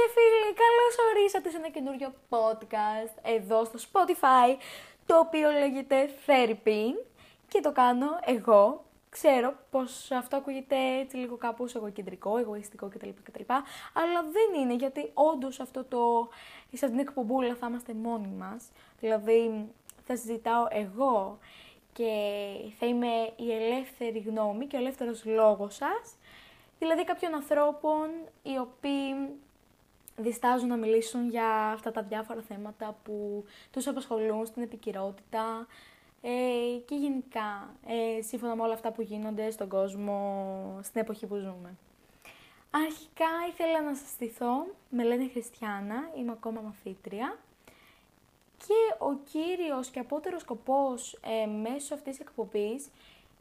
και φίλοι, καλώς ορίσατε σε ένα καινούριο podcast εδώ στο Spotify, το οποίο λέγεται Therapy και το κάνω εγώ. Ξέρω πως αυτό ακούγεται έτσι λίγο κάπως εγωκεντρικό, εγωιστικό κτλ. κτλ αλλά δεν είναι γιατί όντως αυτό το, σε αυτήν την εκπομπούλα θα είμαστε μόνοι μας. Δηλαδή θα συζητάω εγώ και θα είμαι η ελεύθερη γνώμη και ο ελεύθερος λόγος σας. Δηλαδή κάποιων ανθρώπων οι οποίοι διστάζουν να μιλήσουν για αυτά τα διάφορα θέματα που τους απασχολούν στην επικυρότητα ε, και γενικά ε, σύμφωνα με όλα αυτά που γίνονται στον κόσμο στην εποχή που ζούμε. Αρχικά ήθελα να σας στηθώ, με λένε Χριστιανά, είμαι ακόμα μαθήτρια και ο κύριος και απότερος σκοπός ε, μέσω αυτής της εκπομπής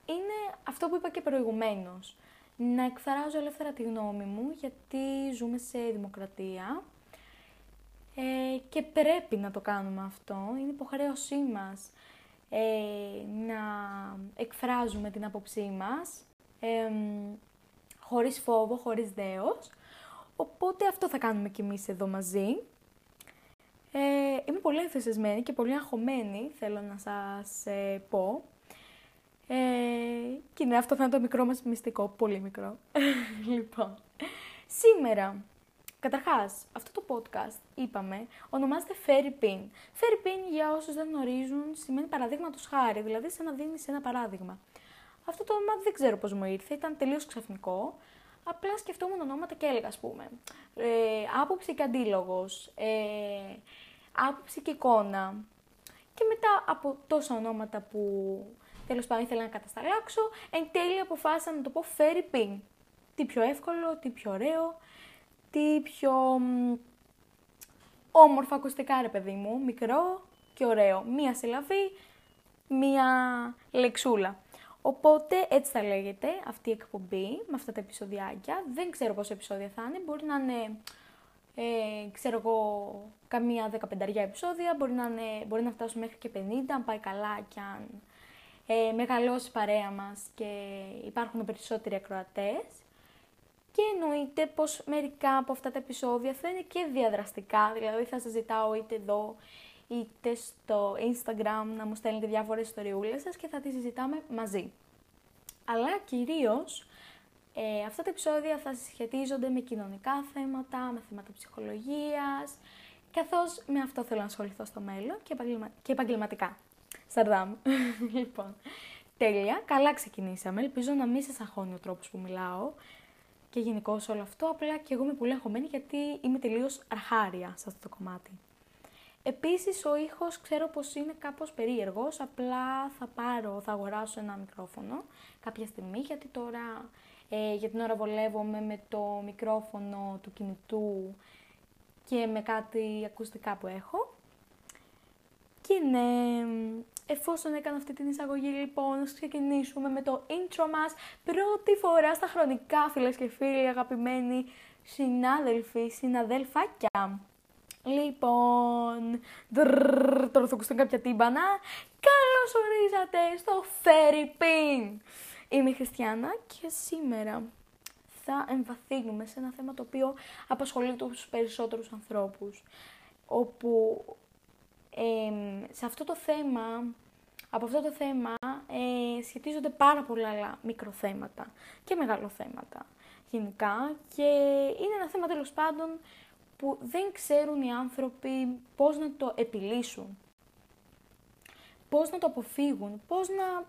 είναι αυτό που είπα και προηγουμένως. Να εκφράζω ελεύθερα τη γνώμη μου γιατί ζούμε σε δημοκρατία ε, και πρέπει να το κάνουμε αυτό. Είναι υποχρέωσή μας ε, να εκφράζουμε την άποψή μας ε, χωρίς φόβο, χωρίς δέος. Οπότε αυτό θα κάνουμε κι εμείς εδώ μαζί. Ε, είμαι πολύ ενθουσιασμένη και πολύ αγχωμένη, θέλω να σας ε, πω. Ε, και ναι, αυτό θα είναι το μικρό μας μυστικό, πολύ μικρό. λοιπόν, σήμερα, καταρχάς, αυτό το podcast, είπαμε, ονομάζεται Fairy Pin. Fairy Pin, για όσους δεν γνωρίζουν, σημαίνει παραδείγματος χάρη, δηλαδή σαν να δίνεις ένα παράδειγμα. Αυτό το όνομα δεν ξέρω πώς μου ήρθε, ήταν τελείως ξαφνικό. Απλά σκεφτόμουν ονόματα και έλεγα, ας πούμε, ε, άποψη και αντίλογος, ε, άποψη και εικόνα. Και μετά από τόσα ονόματα που τέλος πάντων ήθελα να κατασταλάξω, εν τέλει αποφάσισα να το πω fairy pin. Τι πιο εύκολο, τι πιο ωραίο, τι πιο όμορφα ακουστικά ρε παιδί μου, μικρό και ωραίο. Μία συλλαβή, μία λεξούλα. Οπότε έτσι θα λέγεται αυτή η εκπομπή με αυτά τα επεισοδιάκια. Δεν ξέρω πόσα επεισόδια θα είναι. Μπορεί να είναι, ε, ξέρω εγώ, καμία 15 επεισόδια. Μπορεί να, είναι, μπορεί να φτάσουν μέχρι και 50, αν πάει καλά και αν ε, μεγαλώσει η παρέα μας και υπάρχουν περισσότεροι ακροατές. Και εννοείται πως μερικά από αυτά τα επεισόδια θα είναι και διαδραστικά, δηλαδή θα σας ζητάω είτε εδώ είτε στο Instagram να μου στέλνετε διάφορες ιστοριούλες σας και θα τις συζητάμε μαζί. Αλλά κυρίως ε, αυτά τα επεισόδια θα σχετίζονται με κοινωνικά θέματα, με θέματα ψυχολογίας, καθώς με αυτό θέλω να ασχοληθώ στο μέλλον και, και επαγγελματικά. Σαρδάμ. λοιπόν, τέλεια. Καλά ξεκινήσαμε. Ελπίζω να μην σα αγχώνει ο τρόπος που μιλάω και γενικώ όλο αυτό. Απλά και εγώ είμαι πολύ αγχωμένη γιατί είμαι τελείως αρχάρια σε αυτό το κομμάτι. Επίσης ο ήχος ξέρω πως είναι κάπως περίεργος, απλά θα πάρω, θα αγοράσω ένα μικρόφωνο κάποια στιγμή, γιατί τώρα ε, για την ώρα βολεύομαι με το μικρόφωνο του κινητού και με κάτι ακουστικά που έχω. Και ναι, εφόσον έκανα αυτή την εισαγωγή λοιπόν, να ξεκινήσουμε με το intro μας πρώτη φορά στα χρονικά φίλες και φίλοι, αγαπημένοι συνάδελφοι, συναδέλφακια. Λοιπόν, δρρρ, τώρα θα ακουστούν κάποια τύμπανα. Καλώς ορίσατε στο Fairy Pin. Είμαι η Χριστιανά και σήμερα θα εμβαθύνουμε σε ένα θέμα το οποίο απασχολεί τους περισσότερους ανθρώπους. Όπου σε αυτό το θέμα, από αυτό το θέμα ε, σχετίζονται πάρα πολλά άλλα μικροθέματα και μεγαλοθέματα γενικά και είναι ένα θέμα τέλος πάντων που δεν ξέρουν οι άνθρωποι πώς να το επιλύσουν, πώς να το αποφύγουν, πώς να,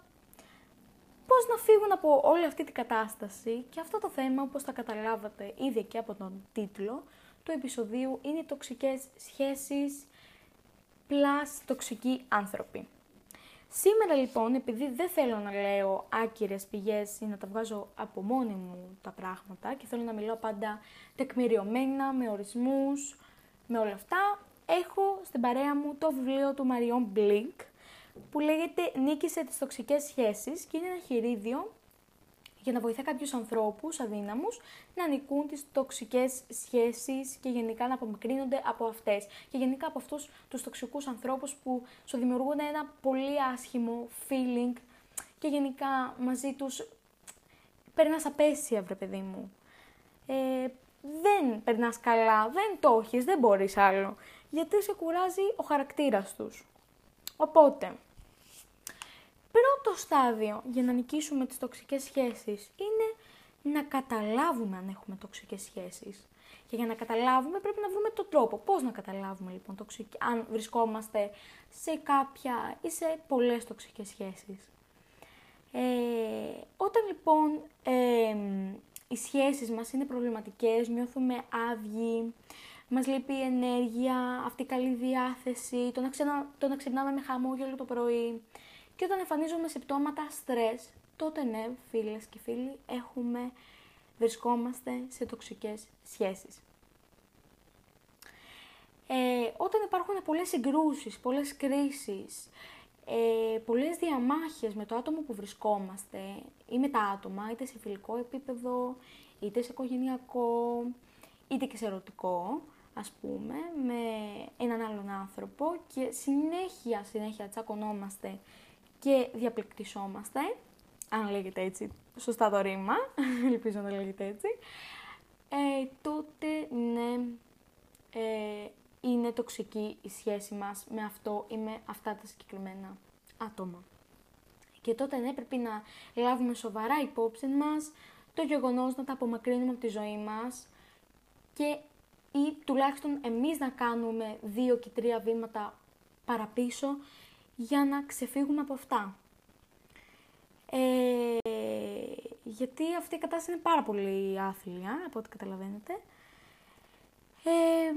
πώς να φύγουν από όλη αυτή την κατάσταση. Και αυτό το θέμα, όπως θα καταλάβατε ήδη και από τον τίτλο του επεισοδίου, είναι οι τοξικές σχέσεις plus τοξικοί άνθρωποι. Σήμερα λοιπόν, επειδή δεν θέλω να λέω άκυρες πηγές ή να τα βγάζω από μόνη μου τα πράγματα και θέλω να μιλάω πάντα τεκμηριωμένα, με ορισμούς, με όλα αυτά, έχω στην παρέα μου το βιβλίο του Μαριόν Μπλίνκ που λέγεται «Νίκησε τις τοξικές σχέσεις» και είναι ένα χειρίδιο για να βοηθά κάποιους ανθρώπους αδύναμους να νικούν τις τοξικές σχέσεις και γενικά να απομακρύνονται από αυτές. Και γενικά από αυτούς τους τοξικούς ανθρώπους που σου δημιουργούν ένα πολύ άσχημο feeling και γενικά μαζί τους περνάς απέσια, βρε παιδί μου. Ε, δεν δεν περνάς καλά, δεν το έχεις, δεν μπορείς άλλο. Γιατί σε κουράζει ο χαρακτήρας τους. Οπότε, πρώτο στάδιο για να νικήσουμε τις τοξικές σχέσεις είναι να καταλάβουμε αν έχουμε τοξικές σχέσεις. Και για να καταλάβουμε πρέπει να βρούμε τον τρόπο. Πώς να καταλάβουμε λοιπόν τοξική, αν βρισκόμαστε σε κάποια ή σε πολλές τοξικές σχέσεις. Ε, όταν λοιπόν ε, οι σχέσεις μας είναι προβληματικές, νιώθουμε άδειοι, μας λείπει η ενέργεια, αυτή η καλή διάθεση, το να, ξενα, το να ξυπνάμε με χαμόγελο το πρωί και όταν εμφανίζουμε συμπτώματα στρες, τότε ναι, φίλες και φίλοι, έχουμε, βρισκόμαστε σε τοξικές σχέσεις. Ε, όταν υπάρχουν πολλές συγκρούσεις, πολλές κρίσεις, ε, πολλές διαμάχες με το άτομο που βρισκόμαστε ή με τα άτομα, είτε σε φιλικό επίπεδο, είτε σε οικογενειακό, είτε και σε ερωτικό, ας πούμε, με έναν άλλον άνθρωπο και συνέχεια, συνέχεια τσακωνόμαστε και διαπληκτισόμαστε, αν λέγεται έτσι σωστά το ρήμα, ελπίζω να λέγεται έτσι, ε, τότε ναι, ε, είναι τοξική η σχέση μας με αυτό ή με αυτά τα συγκεκριμένα άτομα. Και τότε ναι, πρέπει να λάβουμε σοβαρά υπόψη μας το γεγονός να τα απομακρύνουμε από τη ζωή μας και ή τουλάχιστον εμείς να κάνουμε δύο και τρία βήματα παραπίσω για να ξεφύγουμε από αυτά. Ε, γιατί αυτή η κατάσταση είναι πάρα πολύ άθλια, από ό,τι καταλαβαίνετε. Ε,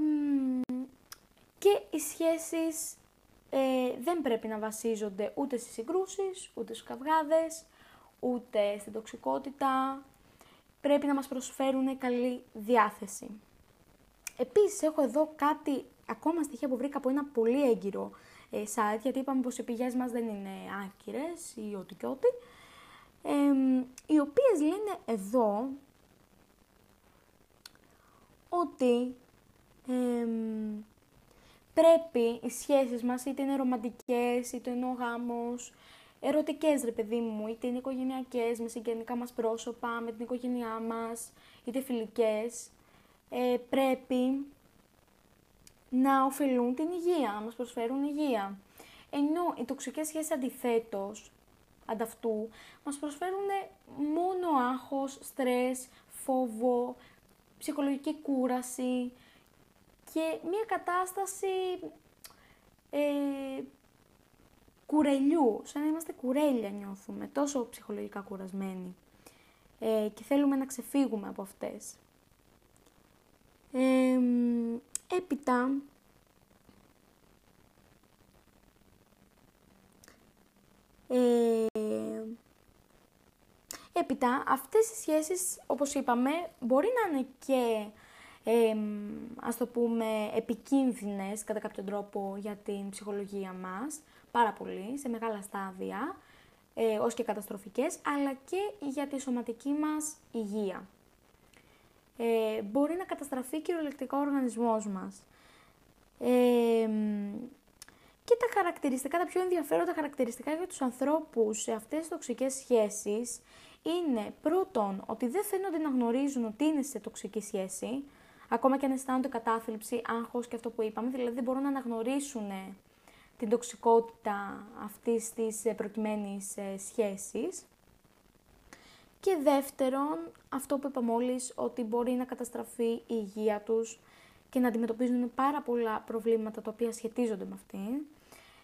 και οι σχέσεις ε, δεν πρέπει να βασίζονται ούτε στις συγκρούσεις, ούτε στους καυγάδες, ούτε στην τοξικότητα. Πρέπει να μας προσφέρουν καλή διάθεση. Επίσης έχω εδώ κάτι, ακόμα στοιχεία που βρήκα από ένα πολύ έγκυρο ε, site, γιατί είπαμε πως οι πηγές μας δεν είναι άκυρες ή ό,τι και ό,τι, οι οποίες λένε εδώ ότι πρέπει οι σχέσεις μας, είτε είναι ρομαντικές, είτε είναι ο γάμος, ερωτικές ρε παιδί μου, είτε είναι οικογενειακές, με συγγενικά μας πρόσωπα, με την οικογένειά μας, είτε φιλικές, ε, πρέπει να ωφελούν την υγεία, να μας προσφέρουν υγεία. Ενώ οι τοξικές σχέσεις αντιθέτως, ανταυτού, μας προσφέρουν μόνο άγχος, στρες, φόβο, ψυχολογική κούραση, και μια κατάσταση ε, κουρελιού, σαν να είμαστε κουρέλια νιώθουμε, τόσο ψυχολογικά κουρασμένοι ε, και θέλουμε να ξεφύγουμε από αυτές. Ε, έπειτα, ε, έπειτα, αυτές οι σχέσεις, όπως είπαμε, μπορεί να είναι και ε, ας το πούμε, επικίνδυνες κατά κάποιο τρόπο για την ψυχολογία μας, πάρα πολύ, σε μεγάλα στάδια, ε, ως και καταστροφικές, αλλά και για τη σωματική μας υγεία. Ε, μπορεί να καταστραφεί κυριολεκτικά ο οργανισμός μας. Ε, και τα χαρακτηριστικά, τα πιο ενδιαφέροντα χαρακτηριστικά για τους ανθρώπους σε αυτές τις τοξικές σχέσεις είναι πρώτον ότι δεν φαίνονται να γνωρίζουν ότι είναι σε τοξική σχέση, ακόμα και αν αισθάνονται κατάθλιψη, άγχος και αυτό που είπαμε, δηλαδή δεν μπορούν να αναγνωρίσουν την τοξικότητα αυτής της ε, προκειμένης ε, σχέσης. Και δεύτερον, αυτό που είπα μόλις, ότι μπορεί να καταστραφεί η υγεία τους και να αντιμετωπίζουν πάρα πολλά προβλήματα τα οποία σχετίζονται με αυτήν.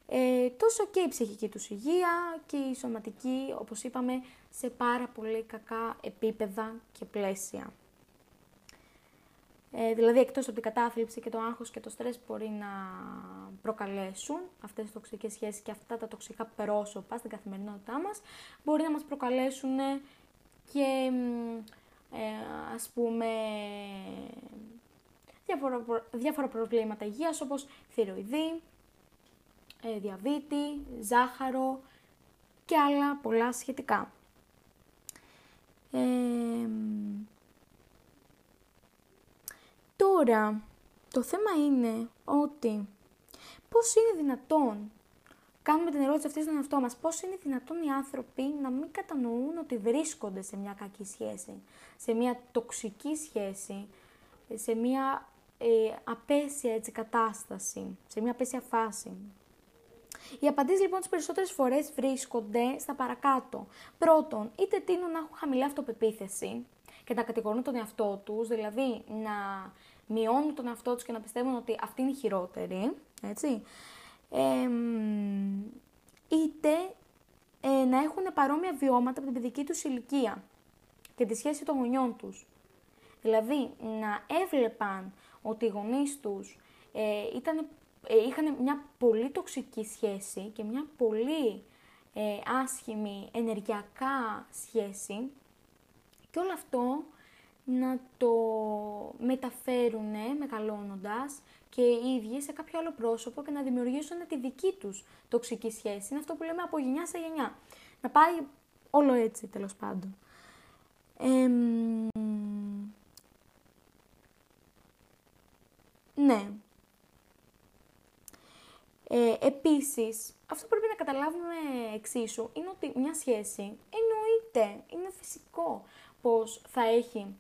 Ε, τόσο και η ψυχική τους υγεία και η σωματική, όπως είπαμε, σε πάρα πολύ κακά επίπεδα και πλαίσια. Ε, δηλαδή, εκτός από την κατάθλιψη και το άγχος και το στρες που μπορεί να προκαλέσουν αυτές τις τοξικές σχέσεις και αυτά τα τοξικά πρόσωπα στην καθημερινότητά μας, μπορεί να μας προκαλέσουν και, ε, ας πούμε, διάφορα, διάφορα προβλήματα υγείας, όπως θηροειδή, ε, διαβήτη, ζάχαρο και άλλα πολλά σχετικά. Ε, Τώρα, το θέμα είναι ότι πώς είναι δυνατόν, κάνουμε την ερώτηση αυτή στον εαυτό μας, πώς είναι δυνατόν οι άνθρωποι να μην κατανοούν ότι βρίσκονται σε μια κακή σχέση, σε μια τοξική σχέση, σε μια ε, απέσια έτσι, κατάσταση, σε μια απέσια φάση; Οι απαντήσεις λοιπόν τις περισσότερες φορές βρίσκονται στα παρακάτω. Πρώτον, είτε τείνουν να έχουν χαμηλή αυτοπεποίθηση και να κατηγορούν τον εαυτό τους, δηλαδή να μειώνουν τον εαυτό τους και να πιστεύουν ότι αυτή είναι η χειρότερη, έτσι. Είτε ε, να έχουν παρόμοια βιώματα από την παιδική τους ηλικία και τη σχέση των γονιών τους. Δηλαδή, να έβλεπαν ότι οι γονείς τους ε, ήταν, ε, είχαν μια πολύ τοξική σχέση και μια πολύ ε, άσχημη ενεργειακά σχέση και όλο αυτό να το μεταφέρουν μεγαλώνοντας και οι ίδιοι σε κάποιο άλλο πρόσωπο και να δημιουργήσουν τη δική τους τοξική σχέση. Είναι αυτό που λέμε από γενιά σε γενιά. Να πάει όλο έτσι τέλος πάντων. ναι. Ε, επίσης, αυτό που πρέπει να καταλάβουμε εξίσου είναι ότι μια σχέση εννοείται, είναι φυσικό πως θα έχει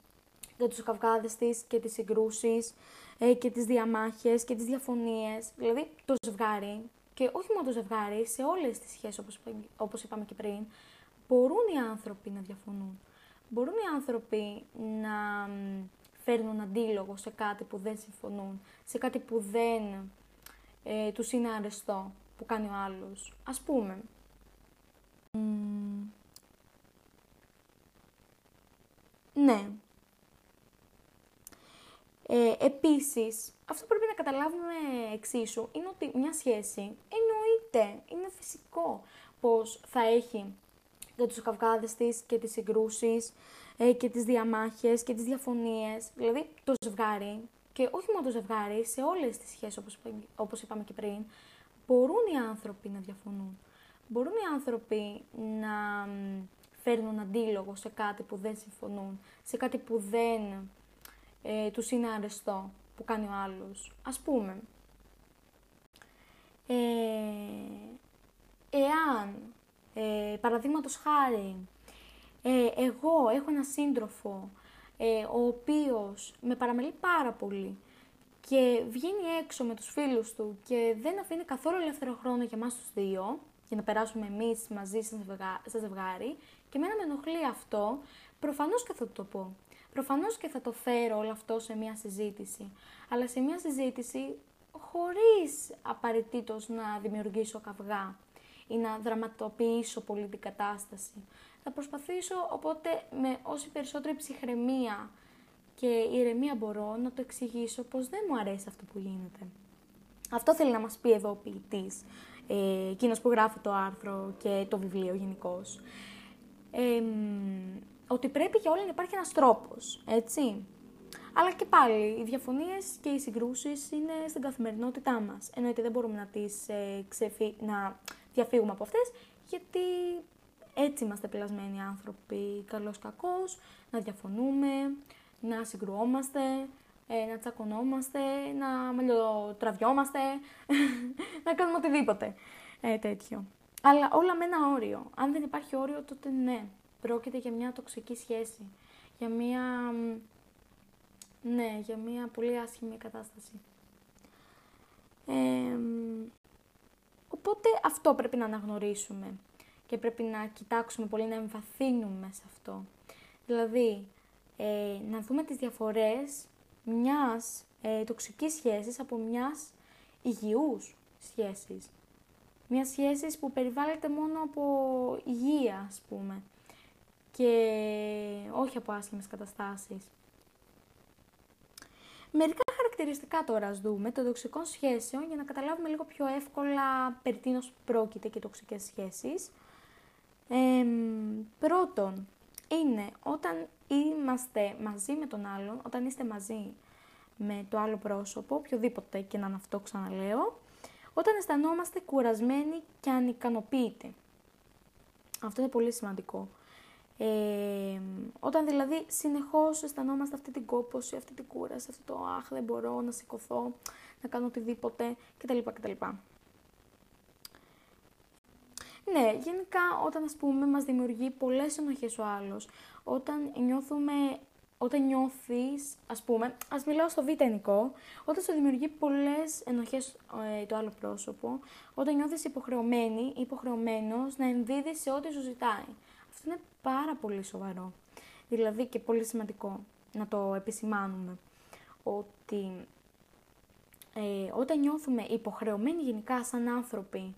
για τους καυγάδες της και τις συγκρούσεις ε, και τις διαμάχες και τις διαφωνίες. Δηλαδή το ζευγάρι και όχι μόνο το ζευγάρι, σε όλες τις σχέσεις όπως, όπως είπαμε και πριν, μπορούν οι άνθρωποι να διαφωνούν. Μπορούν οι άνθρωποι να φέρνουν αντίλογο σε κάτι που δεν συμφωνούν, σε κάτι που δεν ε, τους είναι αρεστό που κάνει ο άλλος. Ας πούμε, ναι, ε, επίσης, αυτό που πρέπει να καταλάβουμε εξίσου είναι ότι μια σχέση εννοείται, είναι φυσικό πως θα έχει για τους καυγάδες της και τις συγκρούσεις ε, και τις διαμάχες και τις διαφωνίες. Δηλαδή το ζευγάρι και όχι μόνο το ζευγάρι, σε όλες τις σχέσεις όπως, όπως είπαμε και πριν, μπορούν οι άνθρωποι να διαφωνούν. Μπορούν οι άνθρωποι να φέρνουν αντίλογο σε κάτι που δεν συμφωνούν, σε κάτι που δεν ε, τους είναι αρεστό που κάνει ο άλλος. Ας πούμε, ε, εάν, ε, παραδείγματος χάρη, ε, εγώ έχω ένα σύντροφο ε, ο οποίος με παραμελεί πάρα πολύ και βγαίνει έξω με τους φίλους του και δεν αφήνει καθόλου ελεύθερο χρόνο για μας τους δύο, για να περάσουμε εμείς μαζί σε ζευγάρι και εμένα με ενοχλεί αυτό, προφανώς και θα το πω. Προφανώς και θα το φέρω όλο αυτό σε μια συζήτηση, αλλά σε μια συζήτηση χωρίς απαραίτητος να δημιουργήσω καυγά ή να δραματοποιήσω πολύ την κατάσταση. Θα προσπαθήσω οπότε με όση περισσότερη ψυχραιμία και ηρεμία μπορώ να το εξηγήσω πως δεν μου αρέσει αυτό που γίνεται. Αυτό θέλει να μας πει εδώ ο ποιητής, ε, εκείνος που γράφει το άρθρο και το βιβλίο γενικώς. Ε, ότι πρέπει για όλα να υπάρχει ένας τρόπος, έτσι. Αλλά και πάλι, οι διαφωνίες και οι συγκρούσεις είναι στην καθημερινότητά μας. Εννοείται δεν μπορούμε να τις ε, ξεφύ... να διαφύγουμε από αυτές, γιατί έτσι είμαστε πελασμένοι άνθρωποι, καλός κακός, να διαφωνούμε, να συγκρουόμαστε, ε, να τσακωνόμαστε, να μαλλιοτραβιόμαστε, να κάνουμε οτιδήποτε ε, τέτοιο. Αλλά όλα με ένα όριο. Αν δεν υπάρχει όριο, τότε ναι, πρόκειται για μια τοξική σχέση. Για μια... Ναι, για μια πολύ άσχημη κατάσταση. οπότε αυτό πρέπει να αναγνωρίσουμε και πρέπει να κοιτάξουμε πολύ, να εμβαθύνουμε σε αυτό. Δηλαδή, ε, να δούμε τις διαφορές μιας ε, τοξικής σχέσης από μιας υγιούς σχέσης. Μιας σχέσης που περιβάλλεται μόνο από υγεία, ας πούμε και όχι από άσχημες καταστάσεις. Μερικά χαρακτηριστικά τώρα ας δούμε των τοξικών σχέσεων για να καταλάβουμε λίγο πιο εύκολα περί τίνος πρόκειται και τοξικές σχέσεις. Ε, πρώτον, είναι όταν είμαστε μαζί με τον άλλον, όταν είστε μαζί με το άλλο πρόσωπο, οποιοδήποτε και να είναι αυτό ξαναλέω, όταν αισθανόμαστε κουρασμένοι και ανικανοποιητοί. Αυτό είναι πολύ σημαντικό. Ε, όταν δηλαδή συνεχώς αισθανόμαστε αυτή την κόπωση, αυτή την κούραση, αυτό το αχ δεν μπορώ να σηκωθώ, να κάνω οτιδήποτε κτλ. κτλ. Ναι, γενικά όταν ας πούμε μας δημιουργεί πολλές ενοχές ο άλλος, όταν νιώθουμε όταν νιώθεις, ας πούμε, ας μιλάω στο βιτενικό, όταν σου δημιουργεί πολλές ενοχές ε, το άλλο πρόσωπο, όταν νιώθεις υποχρεωμένη ή υποχρεωμένος να ενδίδεις σε ό,τι σου ζητάει. Αυτό είναι πάρα πολύ σοβαρό. Δηλαδή και πολύ σημαντικό να το επισημάνουμε. Ότι ε, όταν νιώθουμε υποχρεωμένοι γενικά σαν άνθρωποι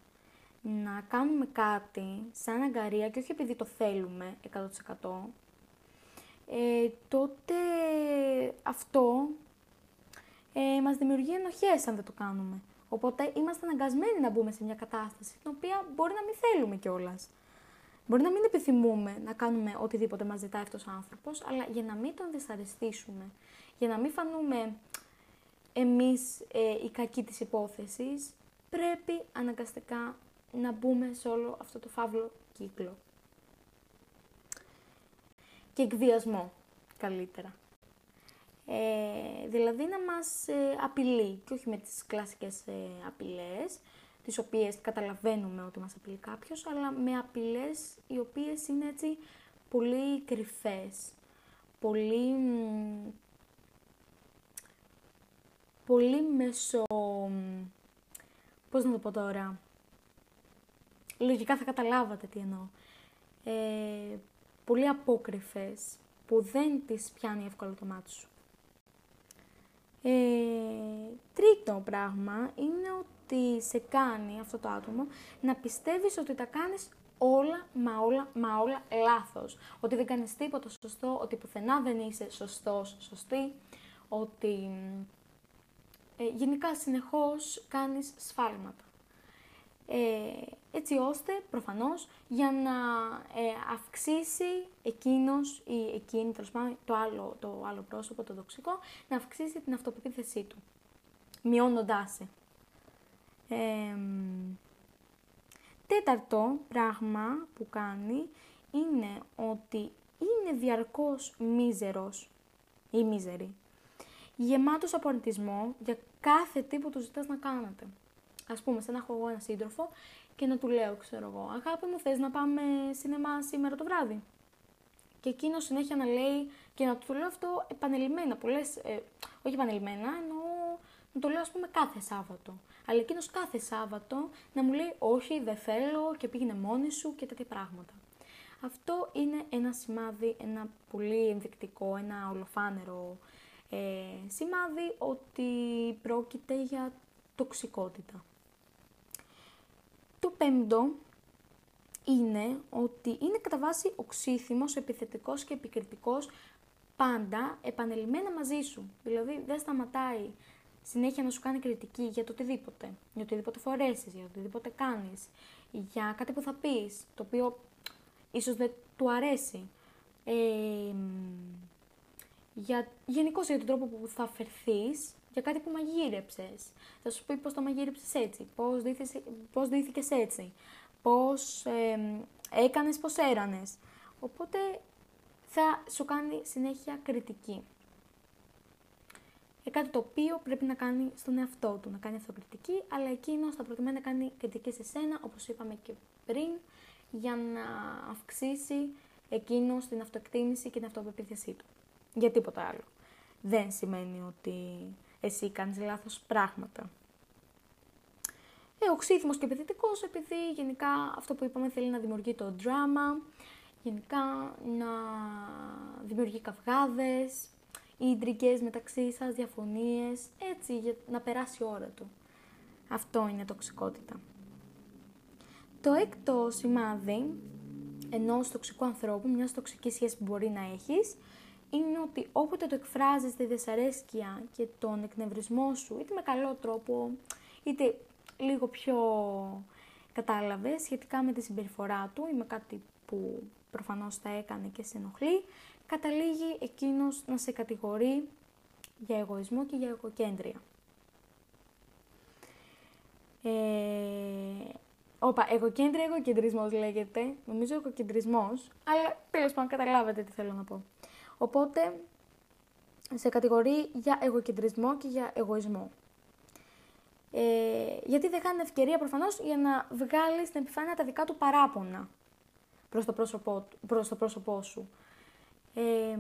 να κάνουμε κάτι σαν αγκαρία και όχι επειδή το θέλουμε 100% ε, τότε αυτό ε, μας δημιουργεί ενοχές αν δεν το κάνουμε. Οπότε είμαστε αναγκασμένοι να μπούμε σε μια κατάσταση την οποία μπορεί να μην θέλουμε κιόλας. Μπορεί να μην επιθυμούμε να κάνουμε οτιδήποτε μας ζητάει αυτός ο άνθρωπος, αλλά για να μην τον δυσαρεστήσουμε, για να μην φανούμε εμείς ε, οι κακοί της υπόθεσης, πρέπει αναγκαστικά να μπούμε σε όλο αυτό το φαύλο κύκλο και εκβιασμό καλύτερα. Ε, δηλαδή να μας ε, απειλεί και όχι με τις κλασικές ε, απειλές, τις οποίες καταλαβαίνουμε ότι μας απειλεί κάποιος, αλλά με απειλές οι οποίες είναι έτσι πολύ κρυφές, πολύ, πολύ μεσο... Πώς να το πω τώρα... Λογικά θα καταλάβατε τι εννοώ. Ε, πολύ απόκρυφες που δεν τις πιάνει εύκολα το μάτι σου. Ε, τρίτο πράγμα είναι ότι σε κάνει αυτό το άτομο να πιστεύεις ότι τα κάνεις όλα, μα όλα, μα όλα λάθος. Ότι δεν κάνεις τίποτα σωστό, ότι πουθενά δεν είσαι σωστός, σωστή, ότι ε, γενικά συνεχώς κάνεις σφάλματα. Ε, έτσι ώστε προφανώς για να ε, αυξήσει εκείνος ή εκείνη, το άλλο, το άλλο πρόσωπο, το τοξικό, να αυξήσει την αυτοπεποίθησή του, μειώνοντάς σε. Ε, τέταρτο πράγμα που κάνει είναι ότι είναι διαρκώς μίζερος ή μίζερη, γεμάτος από για κάθε τι που του ζητάς να κάνετε. Ας πούμε, σαν να έχω εγώ ένα σύντροφο και να του λέω, ξέρω εγώ, αγάπη μου, θες να πάμε σινεμά σήμερα το βράδυ; Και εκείνος συνέχεια να λέει και να του λέω αυτό επανελειμμένα, πολλές, ε, όχι επανελειμμένα, εννοώ να το λέω ας πούμε κάθε Σάββατο. Αλλά εκείνος κάθε Σάββατο να μου λέει όχι, δεν θέλω και πήγαινε μόνη σου και τέτοια πράγματα. Αυτό είναι ένα σημάδι, ένα πολύ ενδεικτικό, ένα ολοφάνερο ε, σημάδι ότι πρόκειται για τοξικότητα. Το πέμπτο είναι ότι είναι κατά βάση οξύθυμος, επιθετικός και επικριτικός πάντα επανελειμμένα μαζί σου. Δηλαδή δεν σταματάει συνέχεια να σου κάνει κριτική για το οτιδήποτε, για οτιδήποτε φορέσεις, για οτιδήποτε κάνεις, για κάτι που θα πεις, το οποίο ίσως δεν του αρέσει. Ε, για, γενικώς για τον τρόπο που θα φερθείς για κάτι που μαγείρεψες. Θα σου πει πώς το μαγείρεψες έτσι, πώς πώς ντύθηκες έτσι, πώς ε, έκανες, πώς έρανες. Οπότε θα σου κάνει συνέχεια κριτική. Για κάτι το οποίο πρέπει να κάνει στον εαυτό του, να κάνει αυτοκριτική, αλλά εκείνο θα προτιμάει να κάνει κριτική σε σένα, όπως είπαμε και πριν, για να αυξήσει εκείνος την αυτοεκτίμηση και την αυτοπεποίθησή του. Για τίποτα άλλο. Δεν σημαίνει ότι εσύ κάνεις λάθος πράγματα. Ε, οξύθυμος και επιθετικός επειδή γενικά αυτό που είπαμε θέλει να δημιουργεί το δράμα, γενικά να δημιουργεί καυγάδες, ίντρικες μεταξύ σας, διαφωνίες, έτσι για να περάσει η ώρα του. Αυτό είναι τοξικότητα. Το έκτο σημάδι ενός τοξικού ανθρώπου, μιας τοξικής σχέσης που μπορεί να έχεις, είναι ότι όποτε το εκφράζεις τη δυσαρέσκεια και τον εκνευρισμό σου, είτε με καλό τρόπο, είτε λίγο πιο κατάλαβες σχετικά με τη συμπεριφορά του ή με κάτι που προφανώς θα έκανε και σε ενοχλεί, καταλήγει εκείνος να σε κατηγορεί για εγωισμό και για εγωκέντρια. Ε, Όπα, εγωκέντρια, εγωκεντρισμός λέγεται. Νομίζω εγωκεντρισμός, αλλά τέλος πάντων καταλάβατε τι θέλω να πω. Οπότε σε κατηγορεί για εγωκεντρισμό και για εγωισμό. Ε, γιατί δεν χάνει ευκαιρία προφανώς για να βγάλεις στην επιφάνεια τα δικά του παράπονα προς το πρόσωπό, προς το πρόσωπό σου. Ε,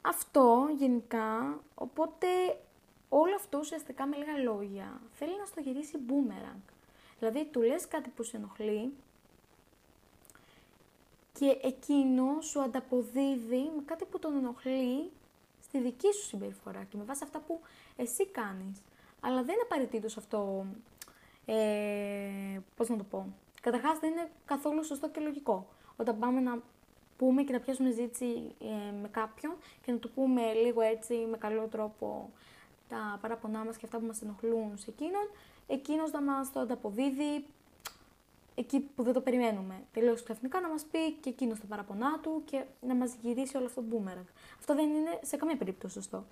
αυτό γενικά, οπότε όλο αυτό ουσιαστικά με λίγα λόγια θέλει να στο γυρίσει boomerang. Δηλαδή του λες κάτι που σε ενοχλεί και εκείνο σου ανταποδίδει με κάτι που τον ενοχλεί στη δική σου συμπεριφορά και με βάση αυτά που εσύ κάνεις. Αλλά δεν είναι απαραίτητος αυτό, ε, πώς να το πω, καταρχάς δεν είναι καθόλου σωστό και λογικό. Όταν πάμε να πούμε και να πιάσουμε ζήτηση ε, με κάποιον και να του πούμε λίγο έτσι με καλό τρόπο τα παράπονά μας και αυτά που μας ενοχλούν σε εκείνον, εκείνος να μας το ανταποδίδει εκεί που δεν το περιμένουμε. Τελείως ξαφνικά να μας πει και εκείνος τα παραπονά του και να μας γυρίσει όλο αυτό το boomerang. Αυτό δεν είναι σε καμία περίπτωση σωστό.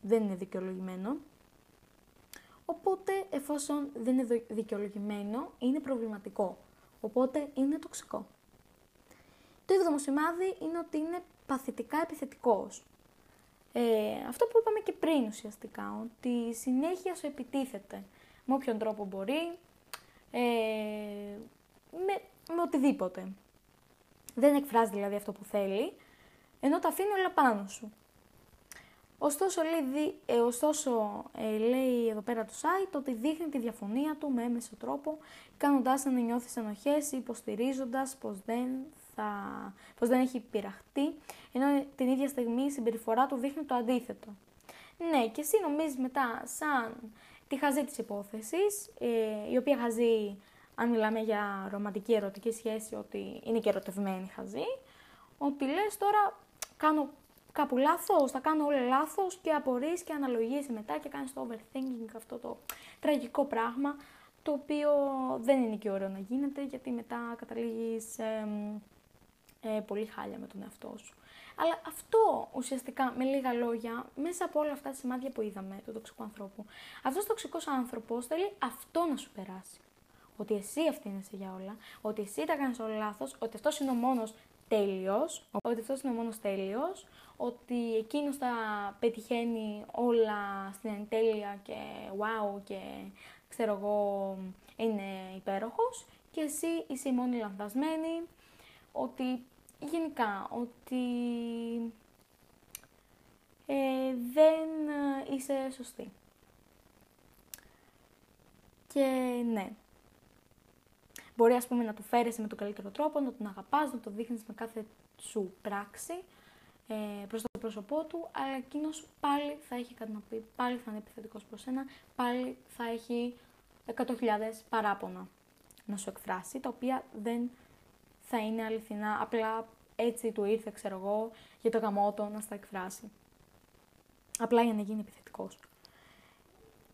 Δεν είναι δικαιολογημένο. Οπότε, εφόσον δεν είναι δικαιολογημένο, είναι προβληματικό. Οπότε, είναι τοξικό. Το έβδομο σημάδι είναι ότι είναι παθητικά επιθετικός. Ε, αυτό που είπαμε και πριν ουσιαστικά, ότι συνέχεια σου επιτίθεται με όποιον τρόπο μπορεί, ε, με, με οτιδήποτε. Δεν εκφράζει δηλαδή αυτό που θέλει, ενώ τα αφήνει όλα πάνω σου. Ωστόσο, λέει, ε, ωστόσο ε, λέει εδώ πέρα το site ότι δείχνει τη διαφωνία του με έμεσο τρόπο, κάνοντάς να νιώθεις ενοχές ή υποστηρίζοντας πως δεν, θα, πως δεν έχει πειραχτεί, ενώ την ίδια στιγμή η συμπεριφορά του δείχνει το αντίθετο. Ναι, και εσύ νομίζεις μετά σαν τη χαζή της υπόθεσης, ε, η οποία χαζή, αν μιλάμε για ρομαντική ερωτική σχέση, ότι είναι και ερωτευμένη χαζή, ότι λες τώρα κάνω κάπου λάθος, θα κάνω όλα λάθος και απορείς και αναλογίες μετά και κάνεις το overthinking αυτό το τραγικό πράγμα, το οποίο δεν είναι και ωραίο να γίνεται, γιατί μετά καταλήγεις ε, πολύ χάλια με τον εαυτό σου. Αλλά αυτό ουσιαστικά με λίγα λόγια, μέσα από όλα αυτά τα σημάδια που είδαμε του τοξικού ανθρώπου, αυτός ο τοξικός άνθρωπος θέλει αυτό να σου περάσει. Ότι εσύ ευθύνεσαι για όλα, ότι εσύ τα κάνεις όλα λάθος, ότι αυτός είναι ο μόνος τέλειος, ότι αυτός είναι ο μόνος τέλειος, ότι εκείνος θα πετυχαίνει όλα στην εντέλεια και wow και ξέρω εγώ είναι υπέροχος και εσύ είσαι η μόνη λανθασμένη, ότι γενικά ότι ε, δεν είσαι σωστή. Και ναι, μπορεί ας πούμε να του φέρεσαι με τον καλύτερο τρόπο, να τον αγαπάς, να το δείχνεις με κάθε σου πράξη ε, προς το πρόσωπό του, αλλά εκείνος πάλι θα έχει κάτι να πει, πάλι θα είναι επιθετικός προς σένα, πάλι θα έχει 100.000 παράπονα να σου εκφράσει, τα οποία δεν θα είναι αληθινά, απλά έτσι του ήρθε, ξέρω εγώ, για το γαμότο να στα εκφράσει. Απλά για να γίνει επιθετικός.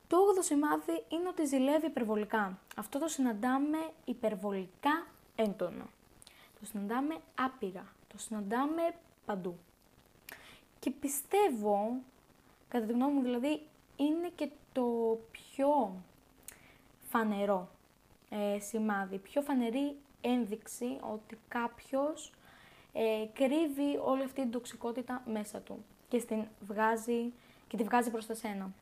Το 8ο σημάδι είναι ότι ζηλεύει υπερβολικά. Αυτό το συναντάμε υπερβολικά έντονα. Το συναντάμε άπειρα. Το συναντάμε παντού. Και πιστεύω, κατά τη γνώμη μου δηλαδή, είναι και το πιο φανερό ε, σημάδι, πιο φανερή ένδειξη ότι κάποιος ε, κρύβει όλη αυτή την τοξικότητα μέσα του και, στην βγάζει, και τη βγάζει προς τα σένα.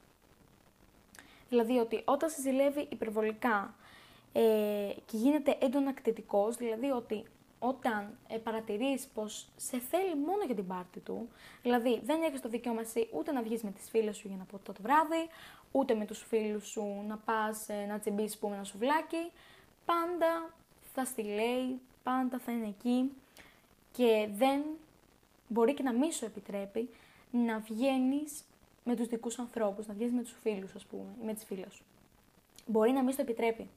Δηλαδή ότι όταν σε ζηλεύει υπερβολικά ε, και γίνεται έντονα κτητικός, δηλαδή ότι όταν ε, παρατηρείς πως σε θέλει μόνο για την πάρτη του, δηλαδή δεν έχεις το δικαίωμα εσύ ούτε να βγεις με τις φίλες σου για να πω το βράδυ, ούτε με τους φίλους σου να πας ε, να τσιμπήσεις πούμε ένα σουβλάκι, πάντα θα στη λέει, πάντα θα είναι εκεί και δεν μπορεί και να μη σου επιτρέπει να βγαίνεις με τους δικούς ανθρώπους, να βγαίνεις με τους φίλους ας πούμε, με τις φίλες σου. Μπορεί να μη σου επιτρέπει.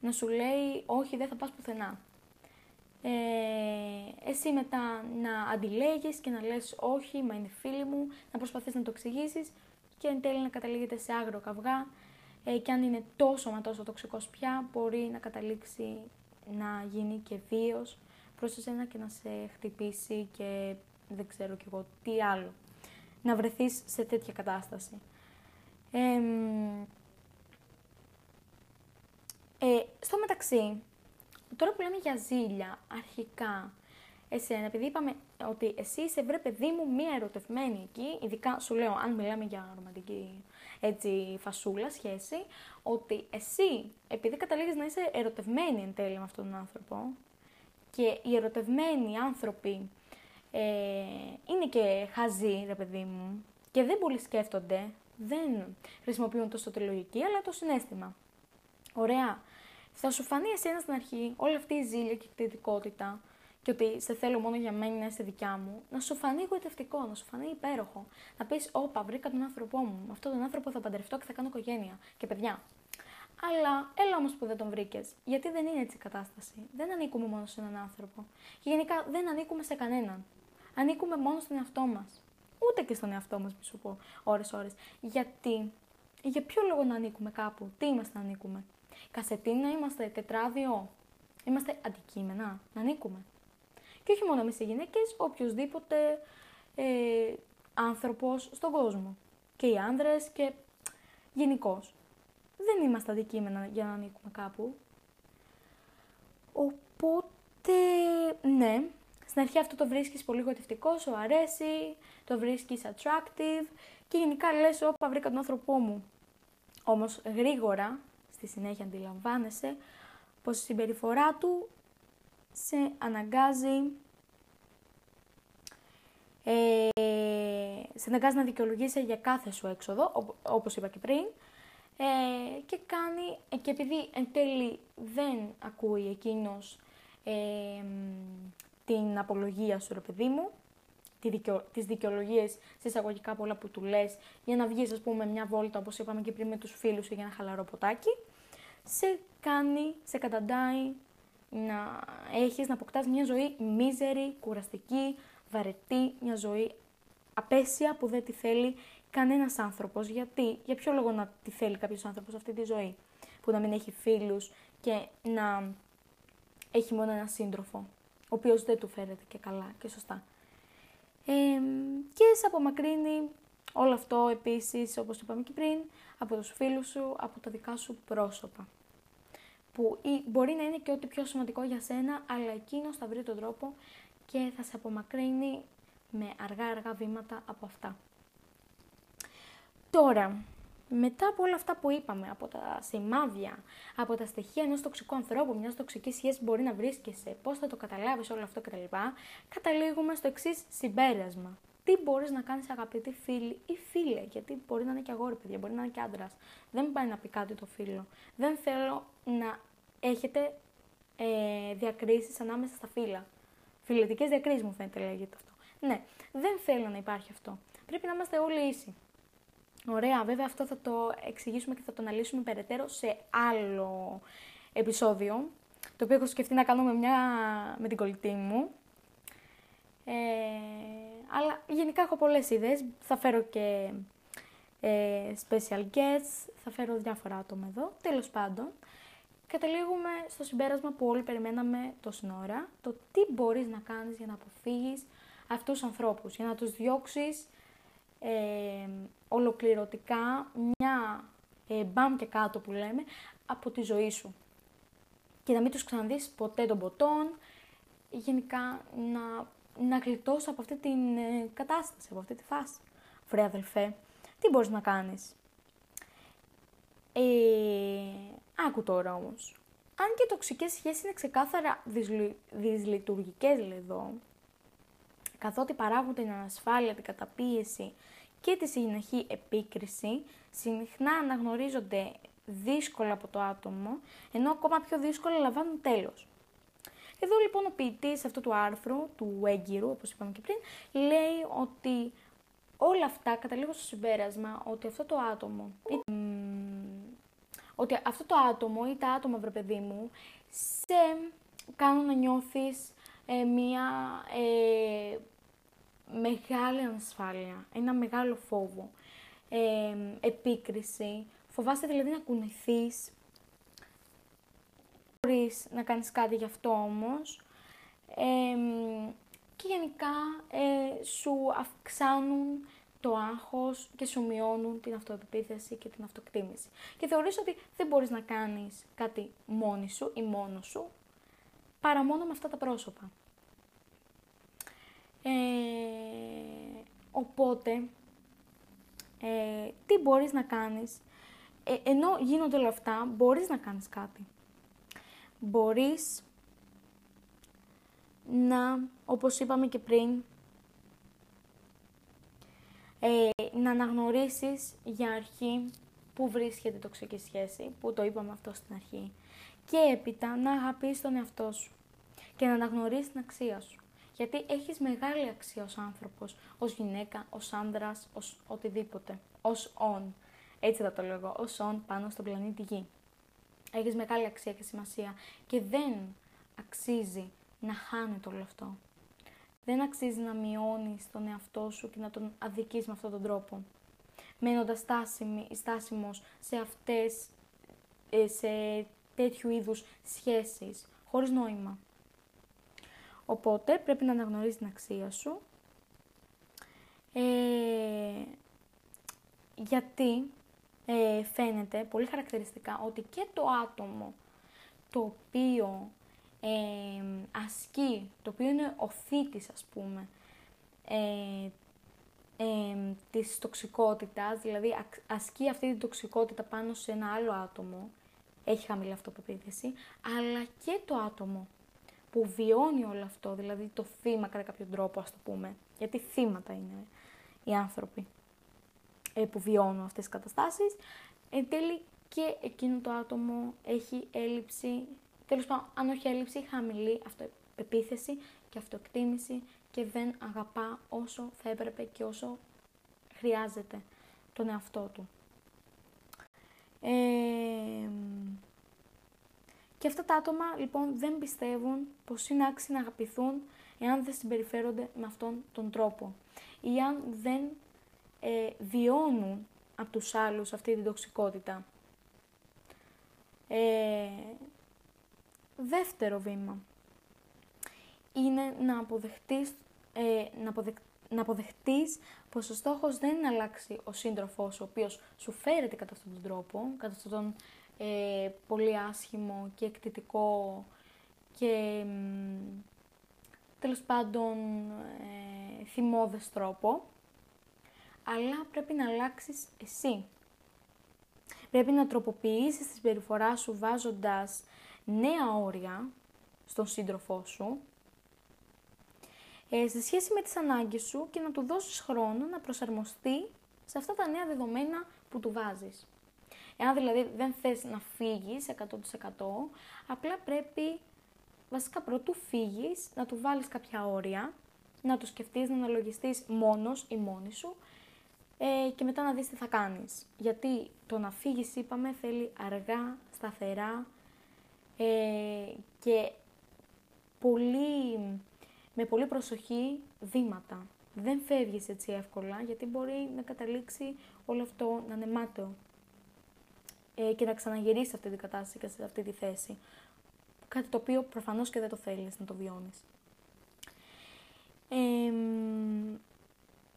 Να σου λέει όχι δεν θα πας πουθενά. Ε, εσύ μετά να αντιλέγεις και να λες όχι, μα είναι φίλη μου, να προσπαθείς να το εξηγήσεις και εν τέλει να καταλήγεται σε άγριο καυγά ε, και αν είναι τόσο μα τόσο τοξικός πια μπορεί να καταλήξει να γίνει και βίος προς εσένα και να σε χτυπήσει και δεν ξέρω κι εγώ τι άλλο. Να βρεθείς σε τέτοια κατάσταση. ε, στο μεταξύ, τώρα που λέμε για ζήλια, αρχικά, εσένα, επειδή είπαμε ότι εσύ είσαι βρε παιδί μου μία ερωτευμένη εκεί, ειδικά σου λέω αν μιλάμε για ρομαντική έτσι, φασούλα σχέση, ότι εσύ, επειδή καταλήγεις να είσαι ερωτευμένη εν τέλει με αυτόν τον άνθρωπο, και οι ερωτευμένοι άνθρωποι ε, είναι και χαζοί, ρε παιδί μου, και δεν πολύ σκέφτονται, δεν χρησιμοποιούν τόσο τη λογική, αλλά το συνέστημα. Ωραία. Θα σου φανεί εσένα στην αρχή όλη αυτή η ζήλια και η κτητικότητα και ότι σε θέλω μόνο για μένα, να είσαι δικιά μου, να σου φανεί γοητευτικό, να σου φανεί υπέροχο. Να πεις: Όπα, βρήκα τον άνθρωπό μου. Με αυτόν τον άνθρωπο θα παντρευτώ και θα κάνω οικογένεια και παιδιά. Αλλά έλα όμως που δεν τον βρήκες. Γιατί δεν είναι έτσι η κατάσταση. Δεν ανήκουμε μόνο σε έναν άνθρωπο. Και γενικά δεν ανήκουμε σε κανέναν. Ανήκουμε μόνο στον εαυτό μας. Ούτε και στον εαυτό μας, μη σου πω ώρε-ώρε. Γιατί, για ποιο λόγο να ανήκουμε κάπου, τι είμαστε να ανήκουμε; Κασετίνα είμαστε, τετράδιο. Είμαστε αντικείμενα να ανήκουμε. Και όχι μόνο εμείς οι γυναίκες, οποιοδήποτε ε, άνθρωπος στον κόσμο. Και οι άνδρες και γενικώς. Δεν είμαστε αντικείμενα για να ανήκουμε κάπου. Οπότε, ναι, στην αρχή αυτό το βρίσκεις πολύ γοητευτικός, σου αρέσει, το βρίσκεις attractive και γενικά λες, όπα βρήκα τον άνθρωπό μου. Όμως γρήγορα, στη συνέχεια αντιλαμβάνεσαι, πως η συμπεριφορά του σε αναγκάζει ε, σε αναγκάζει να δικαιολογήσει για κάθε σου έξοδο, όπως είπα και πριν, ε, και κάνει, και επειδή εν τέλει δεν ακούει εκείνος ε, την απολογία σου, ρε παιδί μου, τη δικαιο, τις δικαιολογίες σε εισαγωγικά πολλά που του λες, για να βγεις, ας πούμε, μια βόλτα, όπως είπαμε και πριν με τους φίλους σου για ένα χαλαρό ποτάκι, σε κάνει, σε καταντάει να έχεις, να αποκτάς μια ζωή μίζερη, κουραστική, βαρετή, μια ζωή απέσια που δεν τη θέλει κανένας άνθρωπος. Γιατί, για ποιο λόγο να τη θέλει κάποιος άνθρωπος αυτή τη ζωή, που να μην έχει φίλους και να έχει μόνο ένα σύντροφο, ο οποίος δεν του φέρεται και καλά και σωστά. Ε, και σε απομακρύνει όλο αυτό επίσης, όπως είπαμε και πριν, από τους φίλους σου, από τα δικά σου πρόσωπα. Που μπορεί να είναι και ό,τι πιο σημαντικό για σένα, αλλά εκείνος θα βρει τον τρόπο και θα σε απομακρύνει με αργά-αργά βήματα από αυτά. Τώρα, μετά από όλα αυτά που είπαμε, από τα σημάδια, από τα στοιχεία ενός τοξικού ανθρώπου, μιας τοξικής σχέσης που μπορεί να βρίσκεσαι, πώς θα το καταλάβεις όλο αυτό κτλ., καταλήγουμε στο εξής συμπέρασμα. Τι μπορείς να κάνεις, αγαπητοί φίλοι ή φίλε, γιατί μπορεί να είναι και αγόρι, παιδιά, μπορεί να είναι και άντρας. Δεν πάει να πει κάτι το φίλο. Δεν θέλω να έχετε ε, διακρίσεις ανάμεσα στα φύλλα. Φιλετικές διακρίσεις μου φαίνεται λέγεται αυτό. Ναι, δεν θέλω να υπάρχει αυτό. Πρέπει να είμαστε όλοι ίσοι. Ωραία, βέβαια αυτό θα το εξηγήσουμε και θα το αναλύσουμε περαιτέρω σε άλλο επεισόδιο, το οποίο έχω σκεφτεί να κάνω με, μια, με την κολλητή μου. Ε, αλλά γενικά έχω πολλές ιδέες, θα φέρω και ε, special guests, θα φέρω διάφορα άτομα εδώ, τέλος πάντων. Καταλήγουμε στο συμπέρασμα που όλοι περιμέναμε τόση ώρα, το τι μπορείς να κάνεις για να αποφύγεις αυτούς τους ανθρώπους, για να τους διώξεις ε, ολοκληρωτικά μια ε, μπαμ και κάτω που λέμε από τη ζωή σου. Και να μην τους ξαναδείς ποτέ των ποτών, γενικά να, να γλιτώσει από αυτή την ε, κατάσταση, από αυτή τη φάση. Βρε αδελφέ, τι μπορείς να κάνεις; Ε, άκου τώρα όμως. Αν και οι τοξικές σχέσεις είναι ξεκάθαρα δυσλειτουργικές, λέει εδώ, καθότι παράγουν την ανασφάλεια, την καταπίεση και τη συνεχή επίκριση, συχνά αναγνωρίζονται δύσκολα από το άτομο, ενώ ακόμα πιο δύσκολα λαμβάνουν τέλος. Εδώ λοιπόν ο ποιητής αυτού του άρθρου, του έγκυρου, όπως είπαμε και πριν, λέει ότι όλα αυτά καταλήγουν στο συμπέρασμα ότι αυτό το άτομο, ότι αυτό το άτομο ή τα άτομα, βρε παιδί μου, σε κάνουν να νιώθεις ε, μία ε, μεγάλη ανασφάλεια, ένα μεγάλο φόβο, ε, επίκριση, φοβάστε δηλαδή να κουνηθείς, μπορείς να κάνεις κάτι γι' αυτό όμως, και γενικά ε, σου αυξάνουν το άγχος και σου μειώνουν την αυτοεπιθέση και την αυτοκτίμηση. Και θεωρείς ότι δεν μπορείς να κάνεις κάτι μόνη σου ή μόνος σου, παρά μόνο με αυτά τα πρόσωπα. Ε, οπότε, ε, τι μπορείς να κάνεις, ε, ενώ γίνονται όλα αυτά, μπορείς να κάνεις κάτι. Μπορείς να, όπως είπαμε και πριν, Ε, να αναγνωρίσεις για αρχή που βρίσκεται η τοξική σχέση, που το είπαμε αυτό στην αρχή. Και έπειτα να αγαπήσεις τον εαυτό σου και να αναγνωρίσεις την αξία σου. Γιατί έχεις μεγάλη αξία ως άνθρωπος, ως γυναίκα, ως άνδρας, ως οτιδήποτε, ως όν. Έτσι θα το λέγω, ως όν πάνω στον πλανήτη Γη. Έχεις μεγάλη αξία και σημασία και δεν αξίζει να χάνεται όλο αυτό. Δεν αξίζει να μειώνεις τον εαυτό σου και να τον αδικείς με αυτόν τον τρόπο. Μένοντας στάσιμος σε αυτές, ε, σε τέτοιου είδους σχέσεις, χωρίς νόημα. Οπότε πρέπει να αναγνωρίζεις την αξία σου. Ε, γιατί ε, φαίνεται πολύ χαρακτηριστικά ότι και το άτομο το οποίο ε, ασκεί, το οποίο είναι ο θήτης ας πούμε, ε, ε, της τοξικότητας, δηλαδή ασκεί αυτή την τοξικότητα πάνω σε ένα άλλο άτομο, έχει χαμηλή αυτοπεποίθηση, αλλά και το άτομο που βιώνει όλο αυτό, δηλαδή το θύμα κατά κάποιο τρόπο ας το πούμε, γιατί θύματα είναι οι άνθρωποι. ε, που βιώνουν αυτές τις καταστάσεις, εν τέλει και εκείνο το άτομο έχει έλλειψη, τέλος πάντων αν όχι έλλειψη, χαμηλή αυτοεπίθεση και αυτοεκτίμηση και δεν αγαπά όσο θα έπρεπε και όσο χρειάζεται τον εαυτό του. Ε, και αυτά τα άτομα λοιπόν δεν πιστεύουν πως είναι άξιοι να αγαπηθούν εάν δεν συμπεριφέρονται με αυτόν τον τρόπο ή αν δεν ε, βιώνουν από τους άλλους αυτή την τοξικότητα. Ε, δεύτερο βήμα είναι να αποδεχτείς, ε, να, να αποδεχτείς πως ο στόχος δεν είναι να αλλάξει ο σύντροφός ο οποίος σου φέρεται κατά αυτόν τον τρόπο, κατά αυτόν τον ε, πολύ άσχημο και εκτιτικό και τέλος πάντων ε, θυμώδες τρόπο, αλλά πρέπει να αλλάξεις εσύ. Πρέπει να τροποποιήσεις τη συμπεριφορά σου βάζοντας νέα όρια στον σύντροφό σου, ε, σε σχέση με τις ανάγκες σου και να του δώσεις χρόνο να προσαρμοστεί σε αυτά τα νέα δεδομένα που του βάζεις. Εάν δηλαδή δεν θες να φύγεις 100% απλά πρέπει βασικά πρωτού φύγεις να του βάλεις κάποια όρια, να το σκεφτείς, να αναλογιστείς μόνος ή μόνη σου ε, και μετά να δεις τι θα κάνεις. Γιατί το να φύγεις, είπαμε, θέλει αργά, σταθερά ε, και πολύ, με πολύ προσοχή βήματα. Δεν φεύγεις έτσι εύκολα, γιατί μπορεί να καταλήξει όλο αυτό να είναι μάταιο ε, και να ξαναγυρίσει αυτή την κατάσταση και σε αυτή τη θέση. Κάτι το οποίο προφανώς και δεν το θέλεις να το βιώνεις.